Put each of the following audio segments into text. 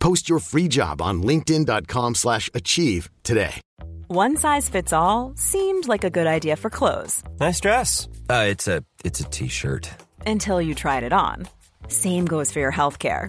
Post your free job on linkedin.com/achieve slash achieve today. One size fits all seemed like a good idea for clothes Nice dress. Uh, it's a it's a t-shirt. until you tried it on. Same goes for your healthcare.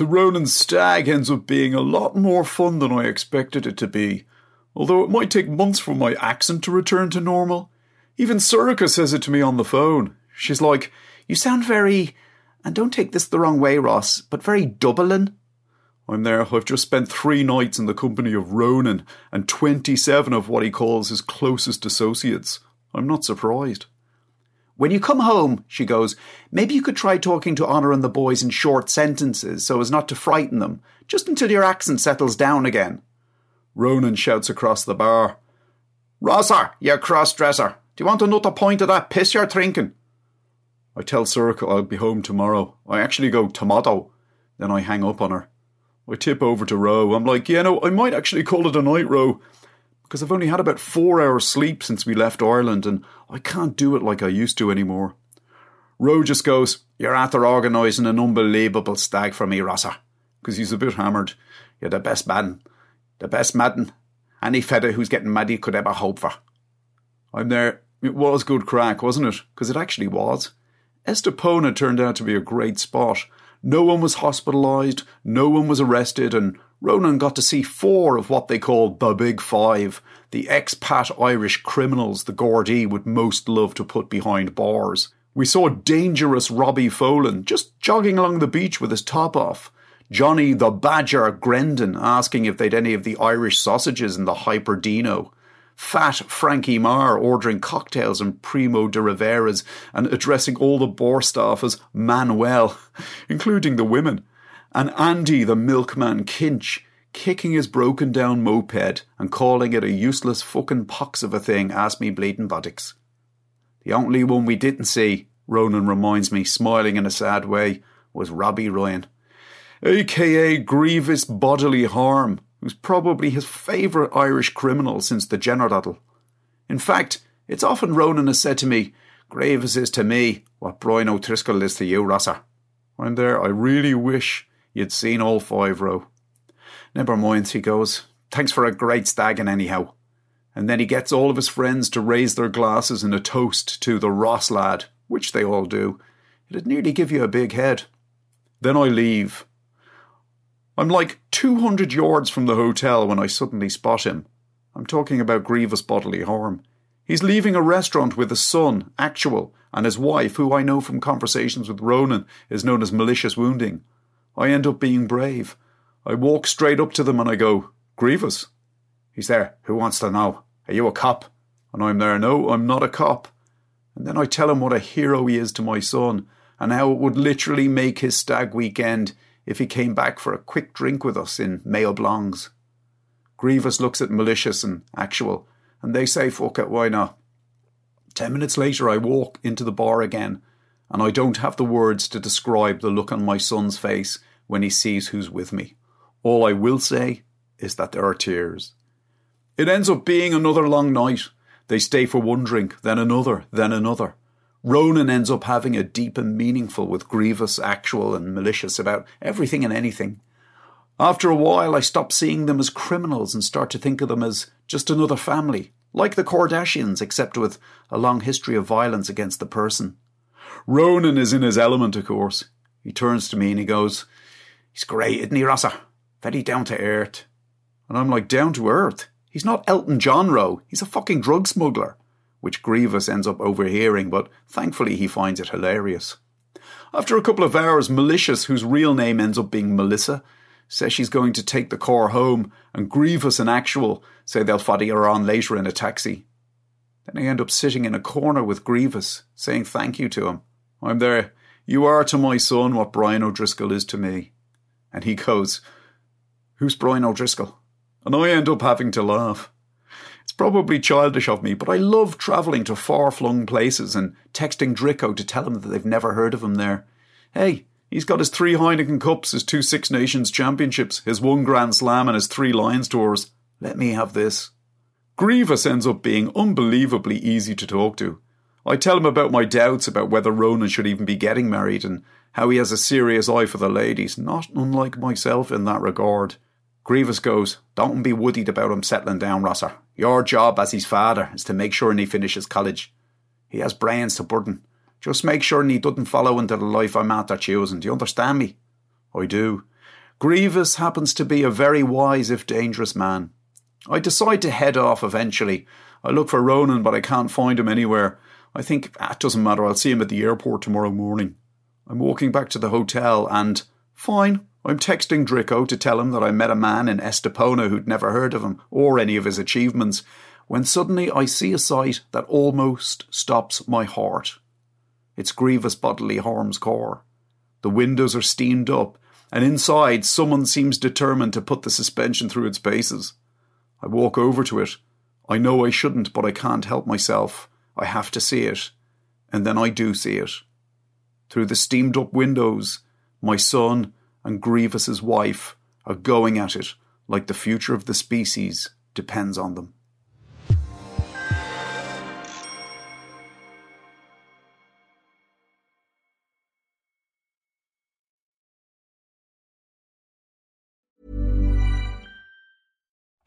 So Ronan's stag ends up being a lot more fun than I expected it to be. Although it might take months for my accent to return to normal. Even Sorcha says it to me on the phone. She's like, You sound very, and don't take this the wrong way, Ross, but very Dublin. I'm there. I've just spent three nights in the company of Ronan and 27 of what he calls his closest associates. I'm not surprised. When you come home, she goes, maybe you could try talking to Honor and the boys in short sentences so as not to frighten them, just until your accent settles down again. Ronan shouts across the bar, Rosser, you cross dresser, do you want another pint of that piss you're drinking? I tell Sorcha I'll be home tomorrow. I actually go tomorrow. Then I hang up on her. I tip over to Ro. I'm like, yeah, no, I might actually call it a night, Ro, because I've only had about four hours sleep since we left Ireland and I can't do it like I used to anymore. Ro just goes, You're after organising an unbelievable stag for me, Rosser, because he's a bit hammered. You're the best man, the best madden, any fella who's getting mad you could ever hope for. I'm there. It was good crack, wasn't it? Because it actually was. Estepona turned out to be a great spot. No one was hospitalised, no one was arrested, and Ronan got to see four of what they called the Big Five, the expat Irish criminals the Gardaí would most love to put behind bars. We saw dangerous Robbie Folan just jogging along the beach with his top off. Johnny the Badger Grendon asking if they'd any of the Irish sausages in the HiperDino. Fat Frankie Marr ordering cocktails and Primo de Riveras and addressing all the bar staff as Manuel, including the women. And Andy the milkman Kinch kicking his broken down moped and calling it a useless fucking pox of a thing, asked me bleeding buttocks. The only one we didn't see, Ronan reminds me, smiling in a sad way, was Robbie Ryan, aka Grievous Bodily Harm, who's probably his favourite Irish criminal since the General. In fact, it's often Ronan has said to me, Graves is to me what Brian O'Driscoll is to you, Rosser. I'm there, I really wish you'd seen all five, Ro. Never mind, he goes. Thanks for a great stagging, anyhow. And then he gets all of his friends to raise their glasses in a toast to the Ross lad, which they all do. It'd nearly give you a big head. Then I leave. I'm like 200 yards from the hotel when I suddenly spot him. I'm talking about grievous bodily harm. He's leaving a restaurant with his son, Actual, and his wife, who I know from conversations with Ronan is known as malicious wounding. I end up being brave. I walk straight up to them and I go, Grievous. He's there. Who wants to know? Are you a cop? And I'm there. No, I'm not a cop. And then I tell him what a hero he is to my son and how it would literally make his stag weekend if he came back for a quick drink with us in Mayo Blancs. Grievous looks at malicious and actual, and they say, fuck it, why not? Ten minutes later, I walk into the bar again, and I don't have the words to describe the look on my son's face when he sees who's with me. All I will say is that there are tears. It ends up being another long night. They stay for one drink, then another, then another. Ronan ends up having a deep and meaningful with grievous, actual, and malicious about everything and anything. After a while, I stop seeing them as criminals and start to think of them as just another family, like the Kardashians, except with a long history of violence against the person. Ronan is in his element, of course. He turns to me and he goes, He's great, isn't he, Rosser? Very down to earth. And I'm like, Down to earth? He's not Elton John Ro. He's a fucking drug smuggler which Grievous ends up overhearing, but thankfully he finds it hilarious. After a couple of hours, Malicious, whose real name ends up being Melissa, says she's going to take the car home, and Grievous and Actual say they'll foddy her on later in a taxi. Then I end up sitting in a corner with Grievous, saying thank you to him. I'm there. You are to my son what Brian O'Driscoll is to me. And he goes, Who's Brian O'Driscoll? And I end up having to laugh. It's probably childish of me, but I love travelling to far flung places and texting Drico to tell him that they've never heard of him there. Hey, he's got his three Heineken Cups, his two Six Nations Championships, his one Grand Slam, and his three Lions tours. Let me have this. Grievous ends up being unbelievably easy to talk to. I tell him about my doubts about whether Ronan should even be getting married and how he has a serious eye for the ladies, not unlike myself in that regard. Grievous goes, Don't be woodied about him settling down, Rosser. Your job as his father is to make sure he finishes college. He has brains to burden. Just make sure he doesn't follow into the life I'm after choosing. Do you understand me? I do. Grievous happens to be a very wise if dangerous man. I decide to head off eventually. I look for Ronan, but I can't find him anywhere. I think ah, it doesn't matter. I'll see him at the airport tomorrow morning. I'm walking back to the hotel and fine. I'm texting Drico to tell him that I met a man in Estepona who'd never heard of him or any of his achievements, when suddenly I see a sight that almost stops my heart. It's Grievous Bodily Harm's car. The windows are steamed up, and inside someone seems determined to put the suspension through its paces. I walk over to it. I know I shouldn't, but I can't help myself. I have to see it. And then I do see it. Through the steamed up windows, my son and Grievous's wife are going at it like the future of the species depends on them.